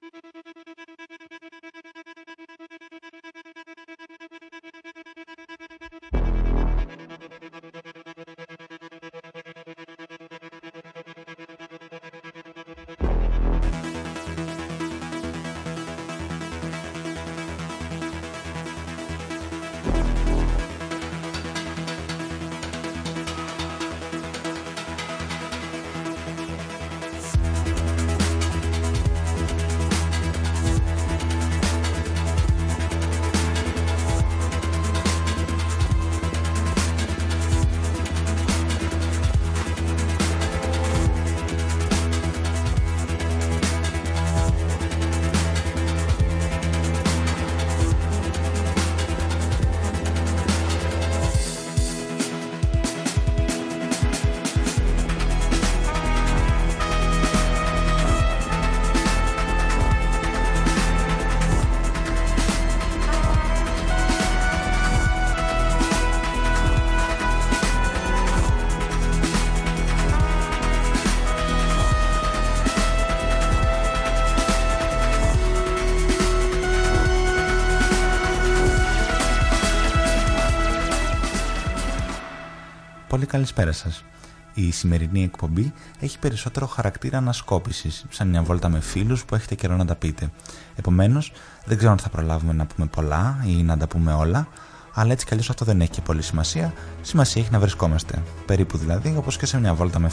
Thank you. Καλησπέρα σας. Η σημερινή εκπομπή έχει περισσότερο χαρακτήρα ανασκόπησης, σαν μια βόλτα με φίλους που έχετε καιρό να τα πείτε. Επομένως, δεν ξέρω αν θα προλάβουμε να πούμε πολλά ή να τα πούμε όλα, αλλά έτσι κι αυτό δεν έχει και πολύ σημασία. Σημασία έχει να βρισκόμαστε. Περίπου δηλαδή όπως και σε μια βόλτα με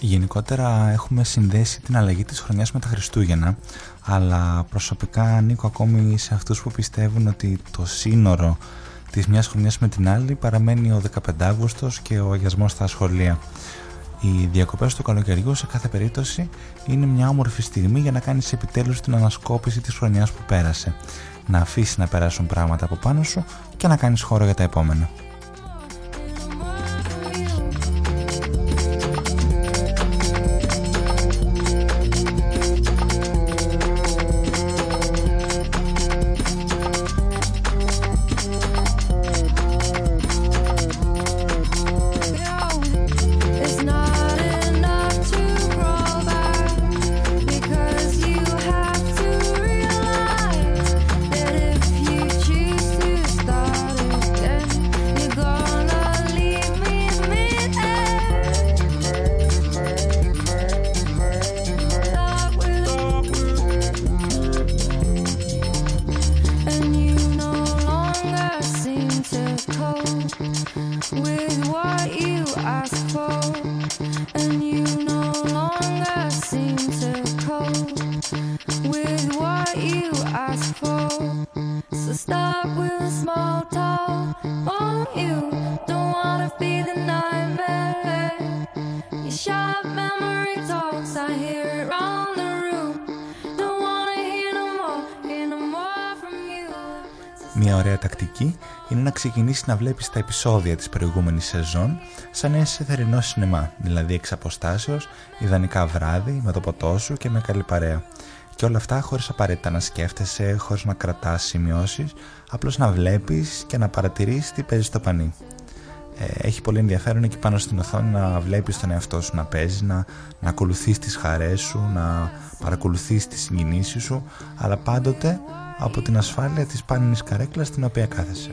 φίλου. έχουμε συνδέσει την αλλαγή της χρονιάς με τα Χριστούγεννα αλλά προσωπικά ανήκω ακόμη σε αυτούς που πιστεύουν ότι το σύνορο της μιας χρονιάς με την άλλη παραμένει ο 15 Αύγουστος και ο αγιασμός στα σχολεία. Οι διακοπές του καλοκαιριού σε κάθε περίπτωση είναι μια όμορφη στιγμή για να κάνεις επιτέλους την ανασκόπηση της χρονιάς που πέρασε, να αφήσεις να περάσουν πράγματα από πάνω σου και να κάνεις χώρο για τα επόμενα. Ξεκινήσεις να βλέπεις τα επεισόδια της προηγούμενης σεζόν σαν να είσαι σε θερινό σινεμά, δηλαδή εξ αποστάσεως, ιδανικά βράδυ, με το ποτό σου και με καλή παρέα. Και όλα αυτά χωρίς απαραίτητα να σκέφτεσαι, χωρίς να κρατάς σημειώσεις, απλώς να βλέπεις και να παρατηρείς τι παίζει στο πανί. Ε, έχει πολύ ενδιαφέρον εκεί πάνω στην οθόνη να βλέπεις τον εαυτό σου να παίζει, να, να ακολουθείς τις χαρές σου, να παρακολουθείς τις συγκινήσεις σου, αλλά πάντοτε από την ασφάλεια της πάνινης καρέκλας στην οποία κάθεσαι.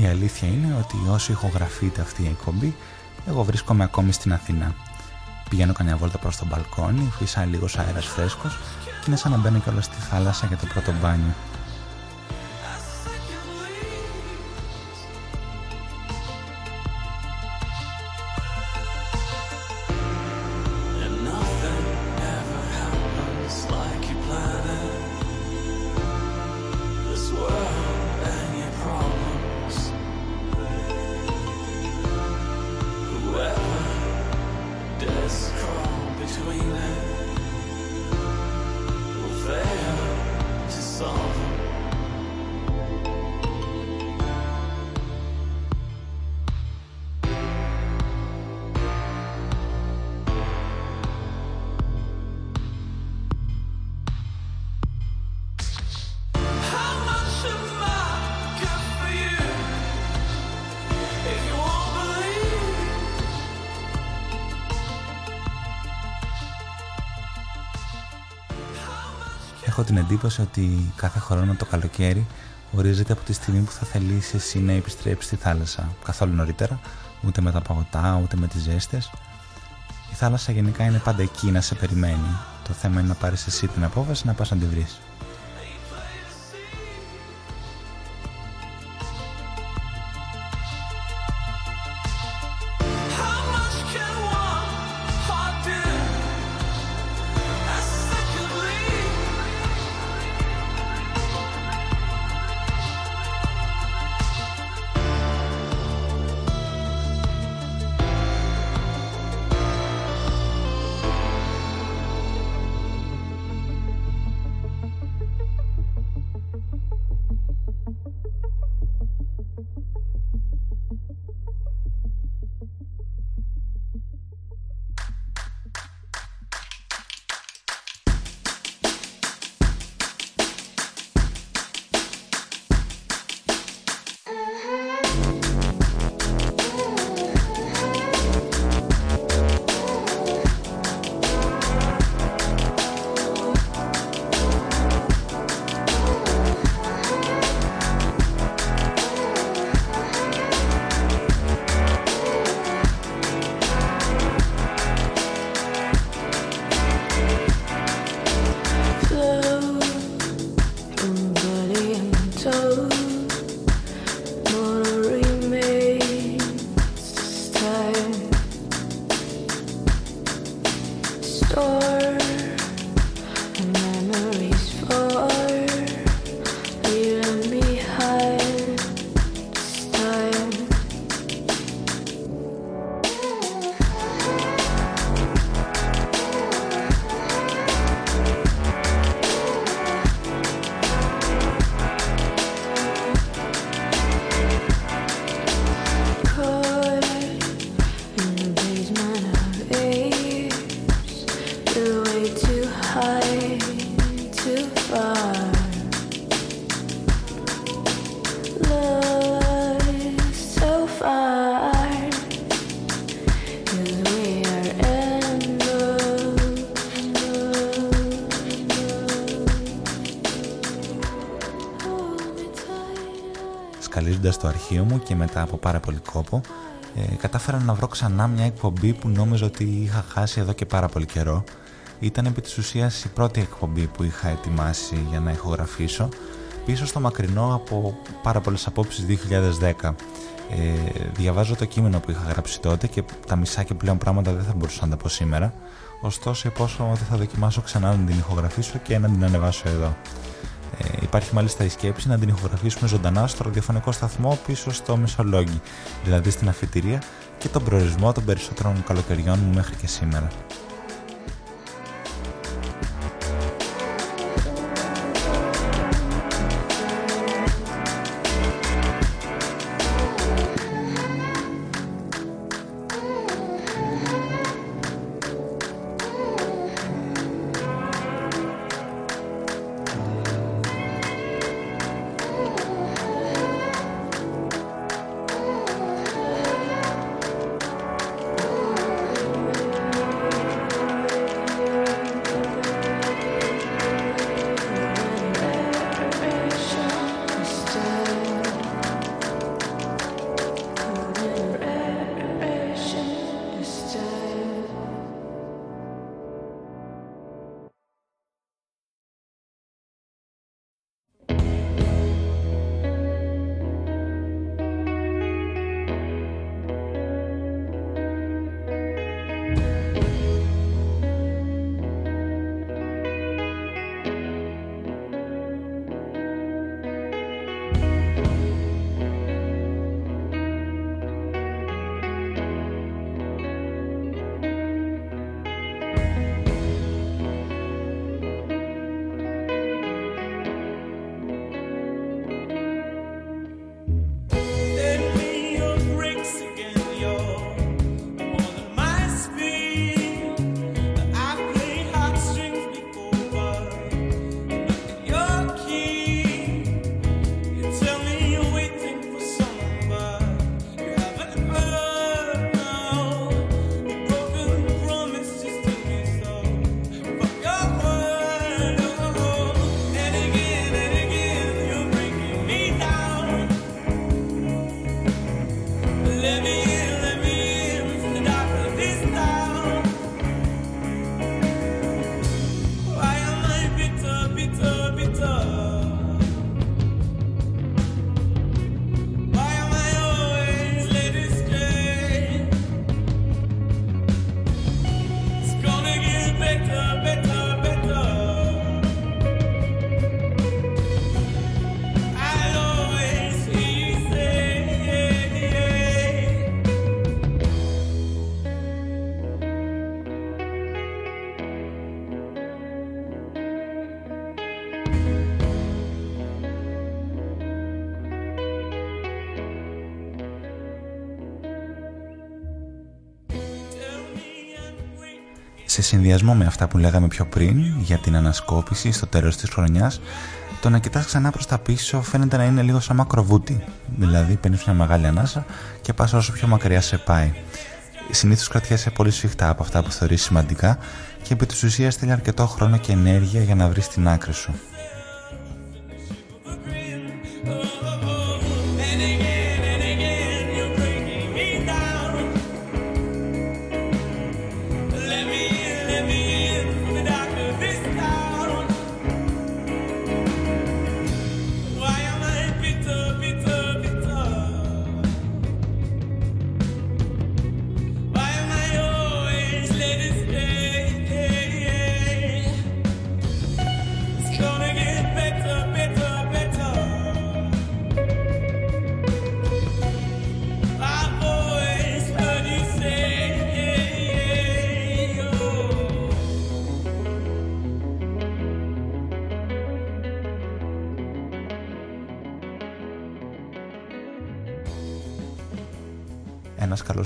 Η αλήθεια είναι ότι όσο ηχογραφείται αυτή η εκπομπή, εγώ βρίσκομαι ακόμη στην Αθήνα. Πηγαίνω καμιά βόλτα προς το μπαλκόνι, φυσάει λίγος αέρας φρέσκος και είναι σαν να μπαίνω κιόλας στη θάλασσα για το πρώτο μπάνιο. Την εντύπωση ότι κάθε χρόνο το καλοκαίρι ορίζεται από τη στιγμή που θα θελήσει εσύ να επιστρέψεις στη θάλασσα. Καθόλου νωρίτερα, ούτε με τα παγωτά, ούτε με τις ζέστες. Η θάλασσα γενικά είναι πάντα εκεί να σε περιμένει. Το θέμα είναι να πάρεις εσύ την απόφαση να πας να τη βρεις. στο αρχείο μου και μετά από πάρα πολύ κόπο ε, κατάφερα να βρω ξανά μια εκπομπή που νόμιζα ότι είχα χάσει εδώ και πάρα πολύ καιρό. Ήταν επί της ουσίας η πρώτη εκπομπή που είχα ετοιμάσει για να ηχογραφήσω πίσω στο μακρινό από πάρα πολλές απόψεις 2010. Ε, διαβάζω το κείμενο που είχα γράψει τότε και τα μισά και πλέον πράγματα δεν θα μπορούσα να τα πω σήμερα. Ωστόσο, υπόσχομαι ότι θα δοκιμάσω ξανά να την ηχογραφήσω και να την ανεβάσω εδώ. Ε, υπάρχει μάλιστα η σκέψη να την ηχογραφήσουμε ζωντανά στο ραδιοφωνικό σταθμό πίσω στο Μεσολόγγι, δηλαδή στην αφιτηρία και τον προορισμό των περισσότερων καλοκαιριών μου μέχρι και σήμερα. Συνδυασμό με αυτά που λέγαμε πιο πριν για την ανασκόπηση στο τέλος της χρονιάς, το να κοιτάς ξανά προς τα πίσω φαίνεται να είναι λίγο σαν μακροβούτι. Δηλαδή παίρνεις μια μεγάλη ανάσα και πας όσο πιο μακριά σε πάει. Συνήθως κρατιέσαι πολύ σφιχτά από αυτά που θεωρείς σημαντικά και επί της ουσίας θέλει αρκετό χρόνο και ενέργεια για να βρεις την άκρη σου.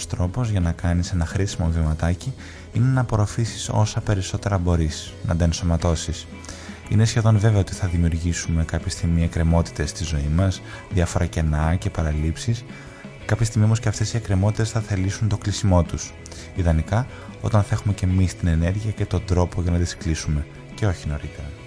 Τρόπος για να κάνεις ένα χρήσιμο βηματάκι είναι να απορροφήσεις όσα περισσότερα μπορείς, να τα ενσωματώσεις. Είναι σχεδόν βέβαιο ότι θα δημιουργήσουμε κάποια στιγμή εκκρεμότητες στη ζωή μας, διάφορα κενά και παραλήψεις. Κάποια στιγμή όμως και αυτές οι εκκρεμότητες θα θελήσουν το κλείσιμό τους. Ιδανικά όταν θα έχουμε και εμείς την ενέργεια και τον τρόπο για να τις κλείσουμε και όχι νωρίτερα.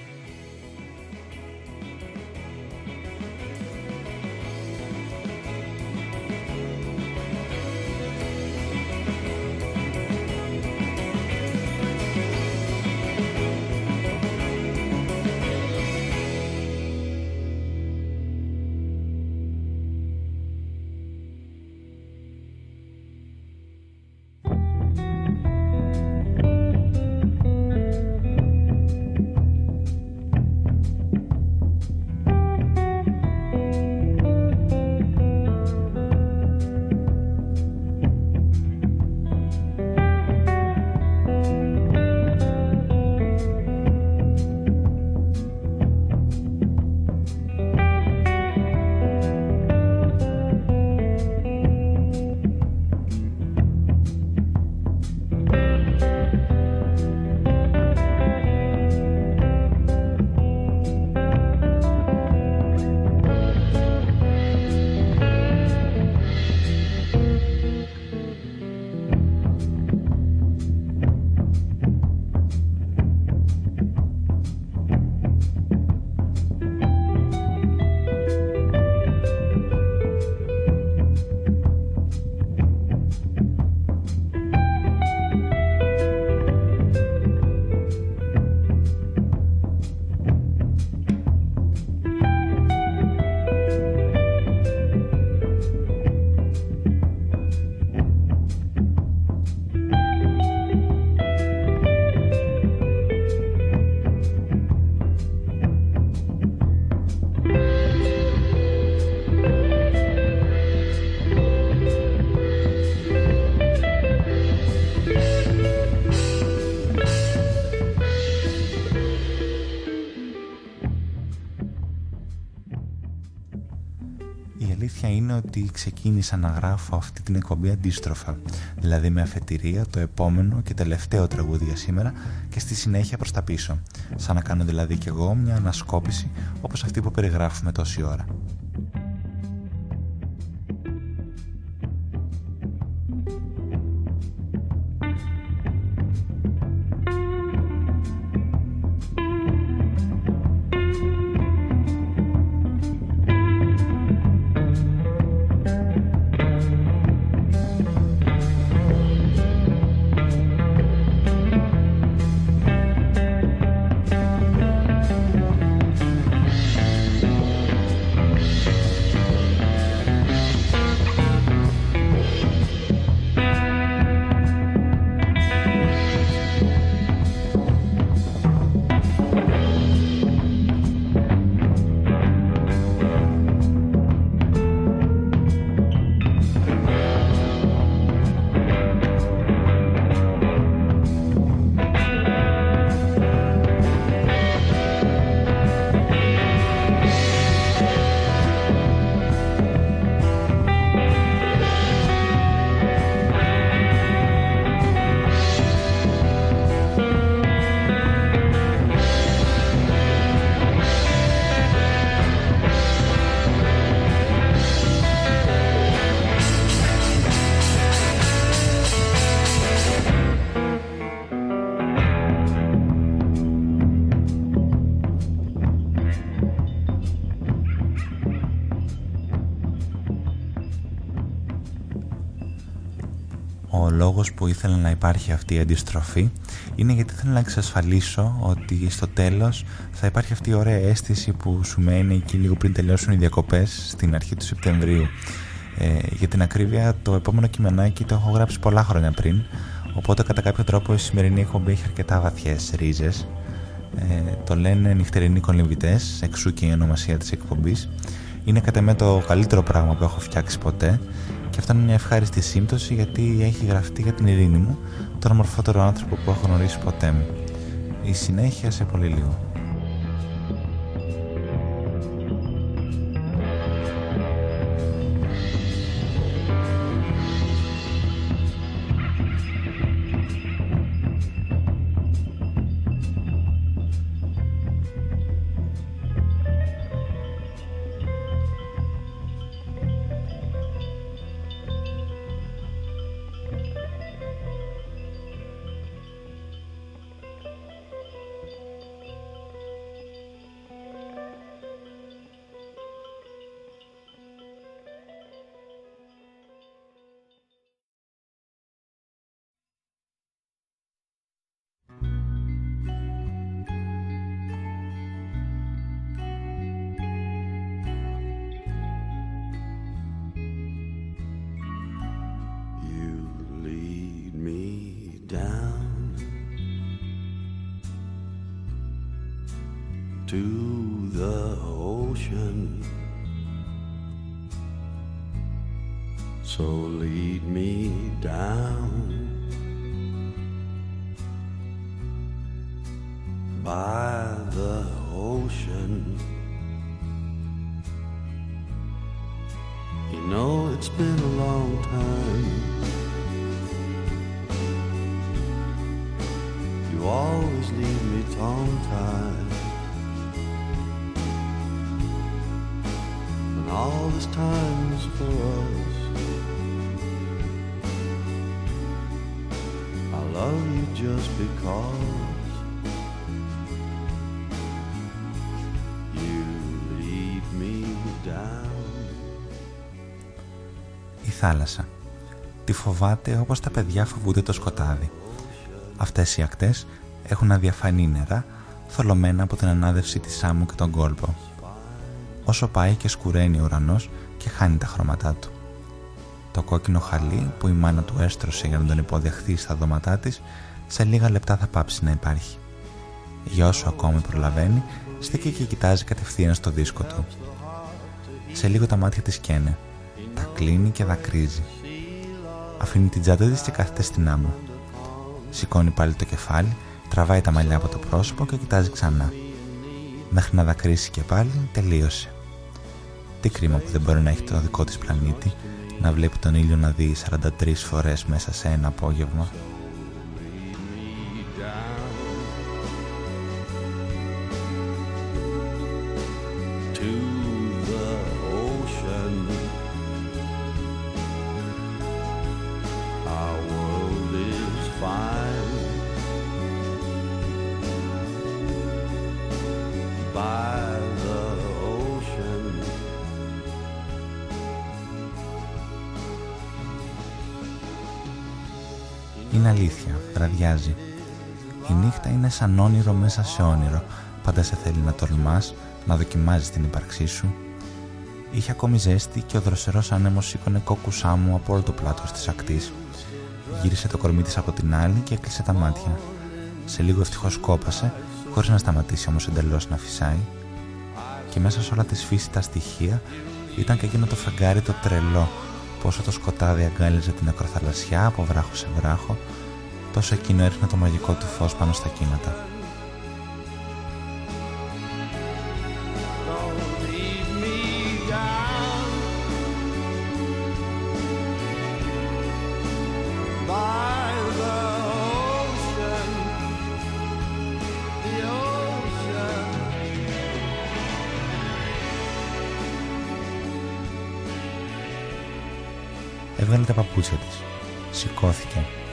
Ξεκίνησα να γράφω αυτή την εκπομπή αντίστροφα, δηλαδή με αφετηρία το επόμενο και τελευταίο τραγούδι για σήμερα και στη συνέχεια προς τα πίσω, σαν να κάνω δηλαδή κι εγώ μια ανασκόπηση όπως αυτή που περιγράφουμε τόση ώρα. Λόγος που ήθελα να υπάρχει αυτή η αντιστροφή είναι γιατί ήθελα να εξασφαλίσω ότι στο τέλος θα υπάρχει αυτή η ωραία αίσθηση που σου μένει εκεί λίγο πριν τελειώσουν οι διακοπές στην αρχή του Σεπτεμβρίου. Ε, για την ακρίβεια το επόμενο κειμενάκι το έχω γράψει πολλά χρόνια πριν οπότε κατά κάποιο τρόπο η σημερινή εκπομπή έχει αρκετά βαθιές ρίζες. Ε, το λένε νυχτερινοί κολυμβητές, εξού και η ονομασία της εκπομπής. Είναι κατά με το καλύτερο πράγμα που έχω φτιάξει ποτέ και αυτό είναι μια ευχάριστη σύμπτωση γιατί έχει γραφτεί για την ειρήνη μου, τον ομορφότερο άνθρωπο που έχω γνωρίσει ποτέ μου. Η συνέχεια σε πολύ λίγο. to the ocean. So lead me down. Θάλασσα. Τη φοβάται όπως τα παιδιά φοβούνται το σκοτάδι. Αυτές οι ακτές έχουν αδιαφανή νερά, θολωμένα από την ανάδευση της άμμου και τον κόλπο. Όσο πάει και σκουραίνει ο ουρανός και χάνει τα χρώματά του. Το κόκκινο χαλί που η μάνα του έστρωσε για να τον υποδεχθεί στα δώματά της, σε λίγα λεπτά θα πάψει να υπάρχει. Για όσο ακόμη προλαβαίνει, στέκει και κοιτάζει κατευθείαν στο δίσκο του. Σε λίγο τα μάτια της καίνε τα κλείνει και δακρύζει. Αφήνει την τσάντα της και κάθεται στην άμμο. Σηκώνει πάλι το κεφάλι, τραβάει τα μαλλιά από το πρόσωπο και κοιτάζει ξανά. Μέχρι να δακρύσει και πάλι, τελείωσε. Τι κρίμα που δεν μπορεί να έχει το δικό της πλανήτη, να βλέπει τον ήλιο να δει 43 φορές μέσα σε ένα απόγευμα. Η νύχτα είναι σαν όνειρο μέσα σε όνειρο. Πάντα σε θέλει να τολμάς, να δοκιμάζεις την ύπαρξή σου. Είχε ακόμη ζέστη και ο δροσερός άνεμος σήκωνε κόκκουσά μου από όλο το πλάτος της ακτής. Γύρισε το κορμί της από την άλλη και έκλεισε τα μάτια. Σε λίγο ευτυχώς κόπασε, χωρίς να σταματήσει όμως εντελώς να φυσάει. Και μέσα σε όλα τη φύση τα στοιχεία ήταν και εκείνο το φεγγάρι το τρελό, πόσο το σκοτάδι αγκάλιζε την ακροθαλασσιά από βράχο σε βράχο, τόσο εκείνο έριχνε το μαγικό του φως πάνω στα κύματα. Έβγαλε τα παπούτσια της. Σηκώθηκε Τώρα τα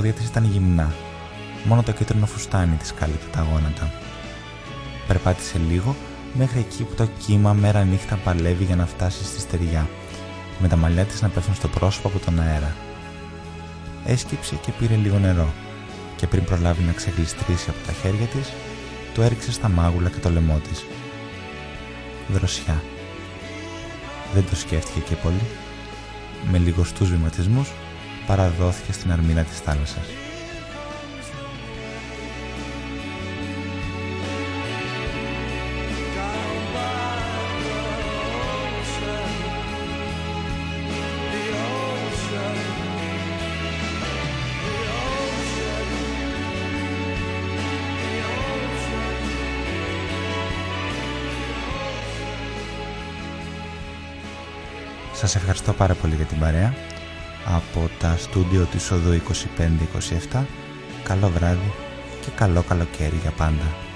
πόδια της ήταν γυμνά. Μόνο το κίτρινο φουστάνι της κάλυπτε τα γόνατα. Περπάτησε λίγο μέχρι εκεί που το κύμα μέρα νύχτα παλεύει για να φτάσει στη στεριά, με τα μαλλιά της να πέφτουν στο πρόσωπο από τον αέρα. έσκυψε και πήρε λίγο νερό και πριν προλάβει να ξεγλιστρήσει από τα χέρια της, το έριξε στα μάγουλα και το λαιμό της. Δροσιά. Δεν το σκέφτηκε και πολύ. Με λιγοστούς βηματισμούς παραδόθηκε στην αρμίνα της θάλασσας. Σας ευχαριστώ πάρα πολύ για την παρέα. Από τα στούντιο της Οδού 2527, καλό βράδυ και καλό καλοκαίρι για πάντα.